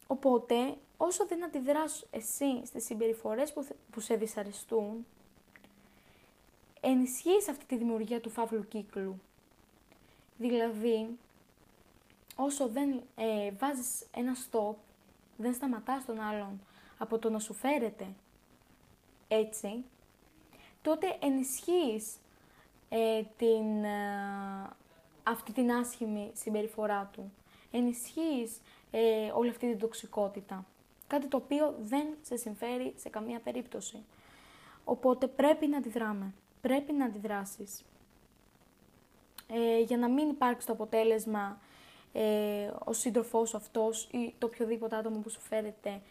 οπότε, όσο δεν αντιδράς εσύ στις συμπεριφορές που, που σε δυσαρεστούν, ενισχύεις αυτή τη δημιουργία του φαύλου κύκλου. Δηλαδή, όσο δεν ε, βάζεις ένα stop, δεν σταματάς τον άλλον από το να σου φέρεται έτσι, τότε ενισχύεις ε, την, ε, αυτή την άσχημη συμπεριφορά του. Ενισχύεις ε, όλη αυτή την τοξικότητα. Κάτι το οποίο δεν σε συμφέρει σε καμία περίπτωση. Οπότε πρέπει να αντιδράμε. Πρέπει να αντιδράσεις. Ε, για να μην υπάρξει το αποτέλεσμα ε, ο σύντροφός αυτός ή το οποιοδήποτε άτομο που σου φέρεται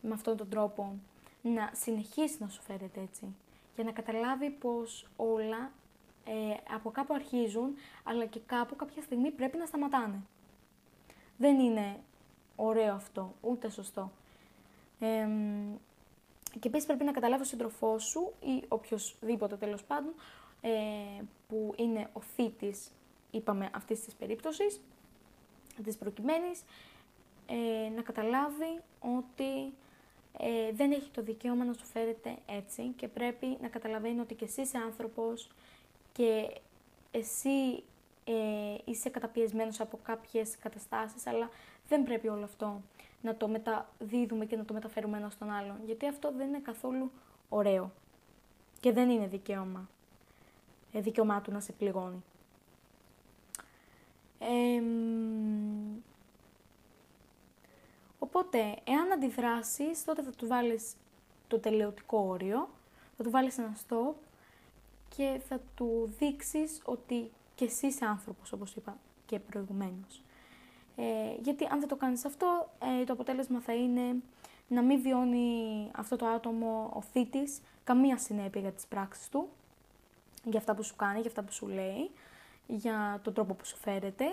με αυτόν τον τρόπο να συνεχίσει να σου φέρεται έτσι για να καταλάβει πως όλα ε, από κάπου αρχίζουν, αλλά και κάπου κάποια στιγμή πρέπει να σταματάνε. Δεν είναι ωραίο αυτό, ούτε σωστό. Ε, και επίσης πρέπει να καταλάβει ο σύντροφός σου ή οποιοδήποτε τέλος πάντων ε, που είναι ο θήτης, είπαμε, αυτής της περίπτωσης, της προκειμένης, ε, να καταλάβει ότι ε, δεν έχει το δικαίωμα να σου φέρεται έτσι και πρέπει να καταλαβαίνει ότι και εσύ είσαι άνθρωπος και εσύ ε, είσαι καταπιεσμένος από κάποιες καταστάσεις, αλλά δεν πρέπει όλο αυτό να το μεταδίδουμε και να το μεταφέρουμε ένα στον άλλον, γιατί αυτό δεν είναι καθόλου ωραίο και δεν είναι δικαίωμα, ε, δικαίωμά του να σε πληγώνει. Οπότε, εάν αντιδράσεις, τότε θα του βάλεις το τελειωτικό όριο, θα του βάλεις ένα stop και θα του δείξεις ότι και εσύ είσαι άνθρωπος, όπως είπα και προηγουμένως. Ε, γιατί αν δεν το κάνεις αυτό, ε, το αποτέλεσμα θα είναι να μην βιώνει αυτό το άτομο ο θήτης καμία συνέπεια για τις πράξεις του, για αυτά που σου κάνει, για αυτά που σου λέει, για τον τρόπο που σου φέρεται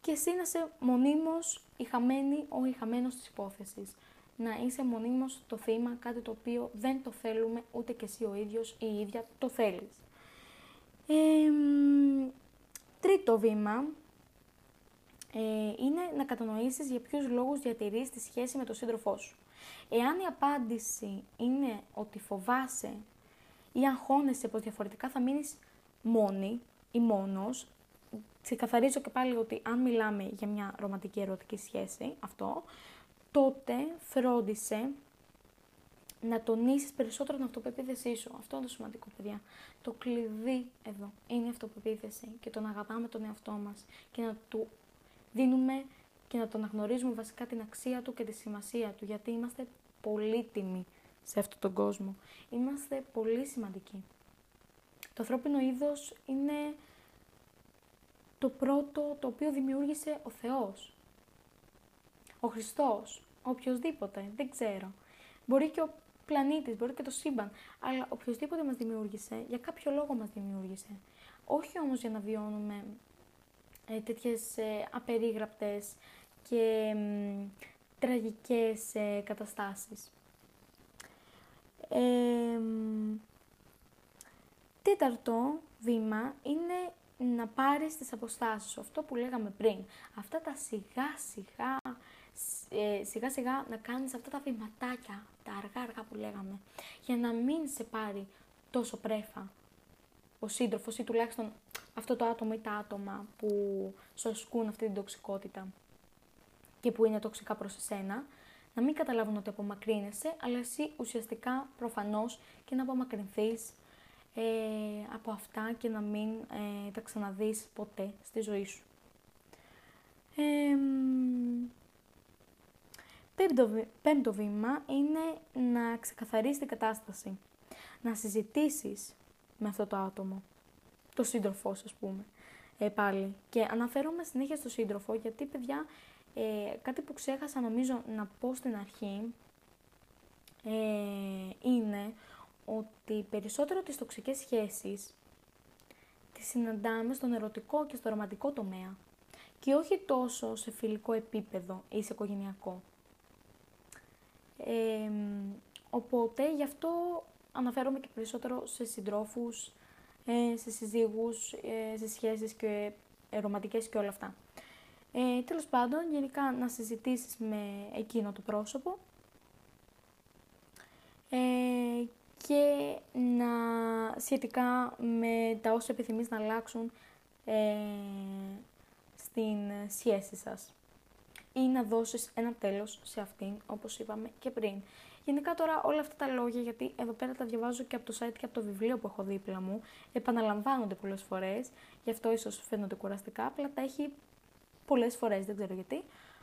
και εσύ να είσαι μονίμως η χαμένη, ο η χαμένος της υπόθεσης. Να είσαι μονίμως το θύμα, κάτι το οποίο δεν το θέλουμε ούτε και εσύ ο ίδιος ή η ίδια το θέλεις. τρίτο βήμα ε, είναι να κατανοήσεις για ποιους λόγους διατηρείς τη σχέση με τον σύντροφό σου. Εάν η απάντηση είναι ότι φοβάσαι ή αγχώνεσαι πως διαφορετικά θα μείνεις μόνη ή μόνος, ξεκαθαρίζω και πάλι ότι αν μιλάμε για μια ρομαντική ερωτική σχέση, αυτό, τότε φρόντισε να τονίσεις περισσότερο την αυτοπεποίθησή σου. Αυτό είναι το σημαντικό, παιδιά. Το κλειδί εδώ είναι η αυτοπεποίθηση και το να αγαπάμε τον εαυτό μας και να του δίνουμε και να τον αναγνωρίζουμε βασικά την αξία του και τη σημασία του, γιατί είμαστε πολύτιμοι σε αυτόν τον κόσμο. Είμαστε πολύ σημαντικοί. Το ανθρώπινο είδος είναι το πρώτο το οποίο δημιούργησε ο Θεός. Ο Χριστός, οποιοδήποτε, δεν ξέρω. Μπορεί και ο πλανήτης, μπορεί και το σύμπαν, αλλά οποιοδήποτε μας δημιούργησε, για κάποιο λόγο μας δημιούργησε. Όχι όμως για να βιώνουμε ε, τέτοιες ε, απερίγραπτες και τραγικές ε, καταστάσεις. Ε, τέταρτο βήμα είναι να πάρεις τις αποστάσεις σου, αυτό που λέγαμε πριν. Αυτά τα σιγά σιγά, ε, σιγά σιγά να κάνεις αυτά τα βηματάκια, τα αργά αργά που λέγαμε, για να μην σε πάρει τόσο πρέφα ο σύντροφος ή τουλάχιστον αυτό το άτομο ή τα άτομα που σου ασκούν αυτή την τοξικότητα και που είναι τοξικά προς εσένα, να μην καταλάβουν ότι απομακρύνεσαι, αλλά εσύ ουσιαστικά προφανώς και να απομακρυνθείς ε, από αυτά και να μην ε, τα ξαναδείς ποτέ στη ζωή σου. Ε, πέμπτο, πέμπτο βήμα είναι να ξεκαθαρίσεις την κατάσταση. Να συζητήσεις με αυτό το άτομο, το σύντροφό σου ας πούμε, ε, πάλι. Και αναφέρομαι συνέχεια στο σύντροφο γιατί παιδιά ε, κάτι που ξέχασα νομίζω να πω στην αρχή ε, είναι ότι περισσότερο τις τοξικές σχέσεις τις συναντάμε στον ερωτικό και στο ρομαντικό τομέα και όχι τόσο σε φιλικό επίπεδο ή σε οικογενειακό. Ε, οπότε γι' αυτό αναφέρομαι και περισσότερο σε συντρόφους, ε, σε συζύγους, ε, σε σχέσεις και ε, ρομαντικές και όλα αυτά. Ε, τέλος πάντων, γενικά να συζητήσεις με εκείνο το πρόσωπο ε, και να σχετικά με τα όσα επιθυμείς να αλλάξουν ε, στην σχέση σας ή να δώσεις ένα τέλος σε αυτήν, όπως είπαμε και πριν. Γενικά τώρα όλα αυτά τα λόγια, γιατί εδώ πέρα τα διαβάζω και από το site και από το βιβλίο που έχω δίπλα μου, επαναλαμβάνονται πολλές φορές, γι' αυτό ίσως φαίνονται κουραστικά, απλά τα έχει πολλές φορές, δεν ξέρω γιατί.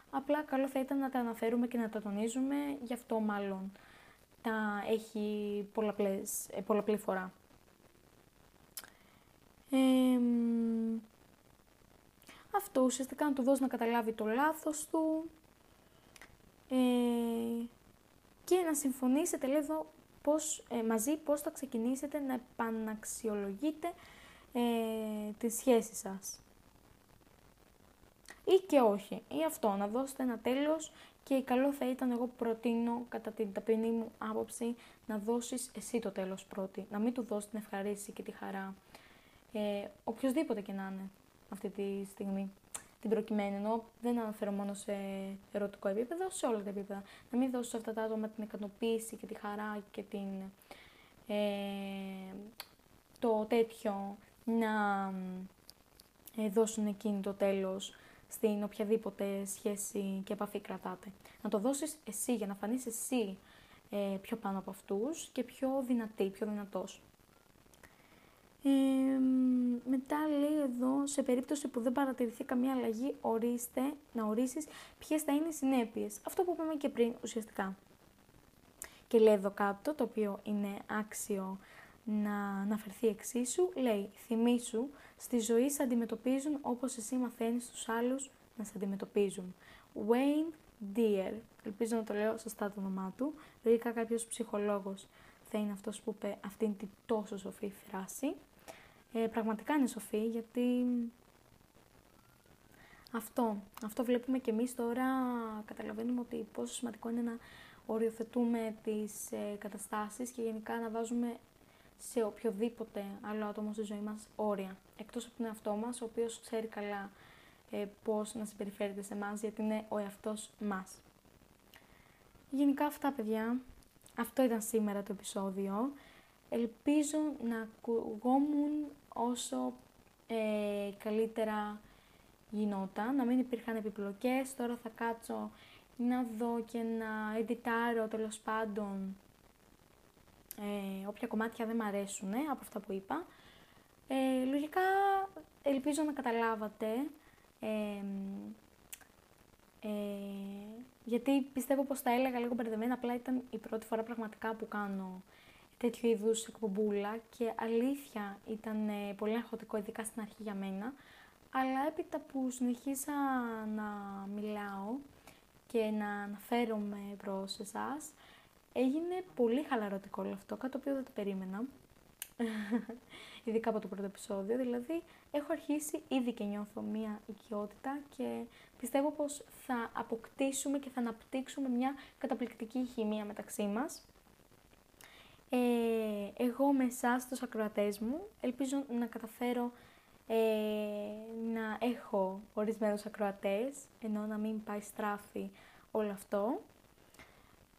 Απλά καλό θα ήταν να τα αναφέρουμε και να τα τονίζουμε, γι' αυτό μάλλον τα έχει πολλαπλές, ε, πολλαπλή φορά. αυτό ουσιαστικά να του δώσει να καταλάβει το λάθος του ε, και να συμφωνήσετε λέει εδώ πώς, ε, μαζί πώς θα ξεκινήσετε να επαναξιολογείτε ε, τη σχέση σας ή και όχι. Ή αυτό, να δώσετε ένα τέλος και καλό θα ήταν, εγώ προτείνω κατά την ταπεινή μου άποψη, να δώσεις εσύ το τέλος πρώτη. Να μην του δώσεις την ευχαρίστηση και τη χαρά. Ε, οποιοδήποτε και να είναι αυτή τη στιγμή. Την προκειμένη, ενώ δεν αναφέρω μόνο σε ερωτικό επίπεδο, σε όλα τα επίπεδα. Να μην δώσεις αυτά τα άτομα την ικανοποίηση και τη χαρά και την, ε, το τέτοιο να ε, δώσουν εκείνη το τέλος στην οποιαδήποτε σχέση και επαφή κρατάτε. Να το δώσεις εσύ για να φανείς εσύ ε, πιο πάνω από αυτούς και πιο δυνατή, πιο δυνατός. Ε, μετά λέει εδώ, σε περίπτωση που δεν παρατηρηθεί καμία αλλαγή, ορίστε να ορίσεις ποιες θα είναι οι συνέπειες. Αυτό που είπαμε και πριν ουσιαστικά. Και λέει εδώ κάτω, το οποίο είναι άξιο να αναφερθεί εξίσου, λέει «Θυμήσου, στη ζωή σε αντιμετωπίζουν όπως εσύ μαθαίνεις τους άλλους να σε αντιμετωπίζουν». Wayne Deer, ελπίζω να το λέω σωστά το όνομά του, λογικά κάποιος ψυχολόγος θα είναι αυτός που είπε αυτήν την τόσο σοφή φράση. Ε, πραγματικά είναι σοφή γιατί αυτό, αυτό βλέπουμε και εμείς τώρα, καταλαβαίνουμε ότι πόσο σημαντικό είναι να οριοθετούμε τις ε, καταστάσεις και γενικά να βάζουμε σε οποιοδήποτε άλλο άτομο στη ζωή μας όρια. Εκτός από τον εαυτό μας, ο οποίος ξέρει καλά ε, πώς να συμπεριφέρεται σε εμάς γιατί είναι ο εαυτός μας. Γενικά αυτά, παιδιά. Αυτό ήταν σήμερα το επεισόδιο. Ελπίζω να ακουγόμουν όσο ε, καλύτερα γινόταν, να μην υπήρχαν επιπλοκές. Τώρα θα κάτσω να δω και να εντιτάρω τέλος πάντων ε, όποια κομμάτια δεν μ' αρέσουν ε, από αυτά που είπα. Ε, λογικά ελπίζω να καταλάβατε ε, γιατί πιστεύω πως τα έλεγα λίγο μπερδεμένα, απλά ήταν η πρώτη φορά πραγματικά που κάνω τέτοιου είδους εκπομπούλα και αλήθεια ήταν ε, πολύ αγχωτικό, ειδικά στην αρχή για μένα, αλλά έπειτα που συνεχίσα να μιλάω και να αναφέρομαι προς εσάς, έγινε πολύ χαλαρωτικό όλο αυτό, κάτι το οποίο δεν το περίμενα. Ειδικά από το πρώτο επεισόδιο, δηλαδή έχω αρχίσει ήδη και νιώθω μία οικειότητα και πιστεύω πως θα αποκτήσουμε και θα αναπτύξουμε μια καταπληκτική χημεία μεταξύ μας. Ε, εγώ με εσάς τους ακροατές μου ελπίζω να καταφέρω ε, να έχω ορισμένους ακροατές, ενώ να μην πάει στράφη όλο αυτό.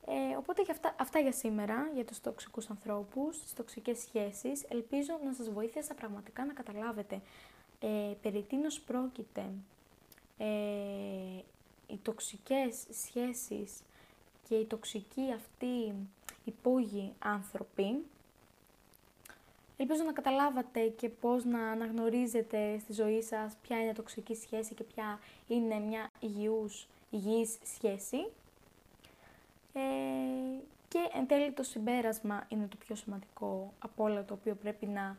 Ε, οπότε και αυτά, αυτά για σήμερα, για τους τοξικούς ανθρώπους, τις τοξικές σχέσεις. Ελπίζω να σας βοήθησα πραγματικά να καταλάβετε ε, περί τίνος πρόκειται. Ε, οι τοξικές σχέσεις και οι τοξικοί αυτοί υπόγειοι άνθρωποι Ελπίζω να καταλάβατε και πώς να αναγνωρίζετε στη ζωή σας ποια είναι τοξική σχέση και ποια είναι μια υγιούς, υγιής σχέση. Ε, και εν τέλει το συμπέρασμα είναι το πιο σημαντικό από όλα το οποίο πρέπει να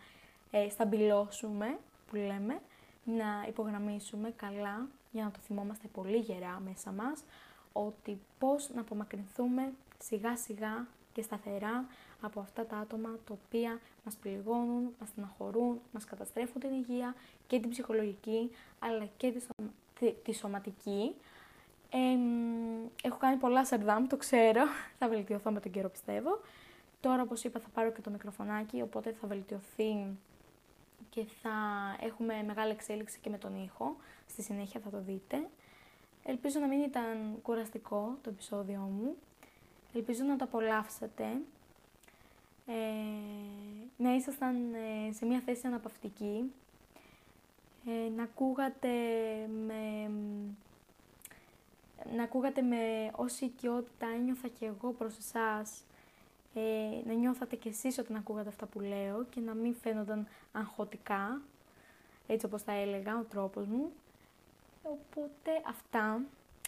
ε, σταμπιλώσουμε, που λέμε, να υπογραμμίσουμε καλά για να το θυμόμαστε πολύ γερά μέσα μας, ότι πώς να απομακρυνθούμε σιγά σιγά και σταθερά από αυτά τα άτομα τα οποία μας πληγώνουν, μας στεναχωρούν, μας καταστρέφουν την υγεία και την ψυχολογική αλλά και τη, σωματική. έχω κάνει πολλά σαρδάμ, το ξέρω, θα βελτιωθώ με τον καιρό πιστεύω. Τώρα όπως είπα θα πάρω και το μικροφωνάκι, οπότε θα βελτιωθεί και θα έχουμε μεγάλη εξέλιξη και με τον ήχο. Στη συνέχεια θα το δείτε. Ελπίζω να μην ήταν κουραστικό το επεισόδιο μου. Ελπίζω να το απολαύσατε. Ε, να ήσασταν ε, σε μια θέση αναπαυτική, ε, να ακούγατε με, να ακούγατε με όση οικειότητα ένιωθα και εγώ προς εσάς, ε, να νιώθατε κι εσείς όταν ακούγατε αυτά που λέω και να μην φαίνονταν αγχωτικά, έτσι όπως τα έλεγα, ο τρόπος μου. Οπότε αυτά,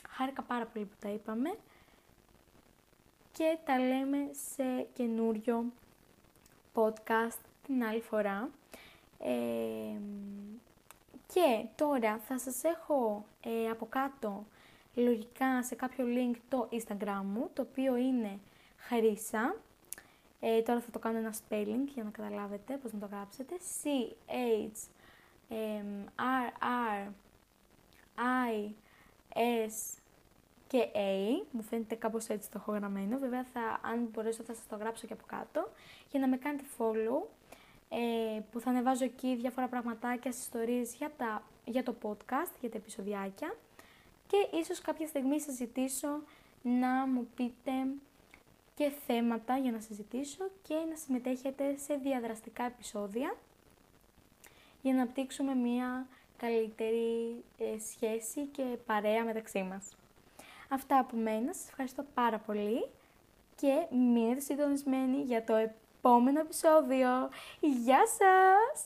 χάρηκα πάρα πολύ που τα είπαμε και τα λέμε σε καινούριο podcast την άλλη φορά. Ε, και τώρα θα σας έχω ε, από κάτω λογικά σε κάποιο link το Instagram μου, το οποίο είναι Χαρίσα. Ε, τώρα θα το κάνω ένα spelling για να καταλάβετε πώς να το γράψετε. C-H R-R I S και A, μου φαίνεται κάπως έτσι το έχω γραμμένο, βέβαια θα, αν μπορέσω θα σας το γράψω και από κάτω, για να με κάνετε follow, ε, που θα ανεβάζω εκεί διάφορα πραγματάκια, ιστορίες για, τα, για το podcast, για τα επεισοδιάκια και ίσως κάποια στιγμή σας ζητήσω να μου πείτε και θέματα για να συζητήσω και να συμμετέχετε σε διαδραστικά επεισόδια για να αναπτύξουμε μια καλύτερη ε, σχέση και παρέα μεταξύ μας. Αυτά από μένα, σας ευχαριστώ πάρα πολύ και μείνετε συντονισμένοι για το επόμενο επεισόδιο. Γεια σας!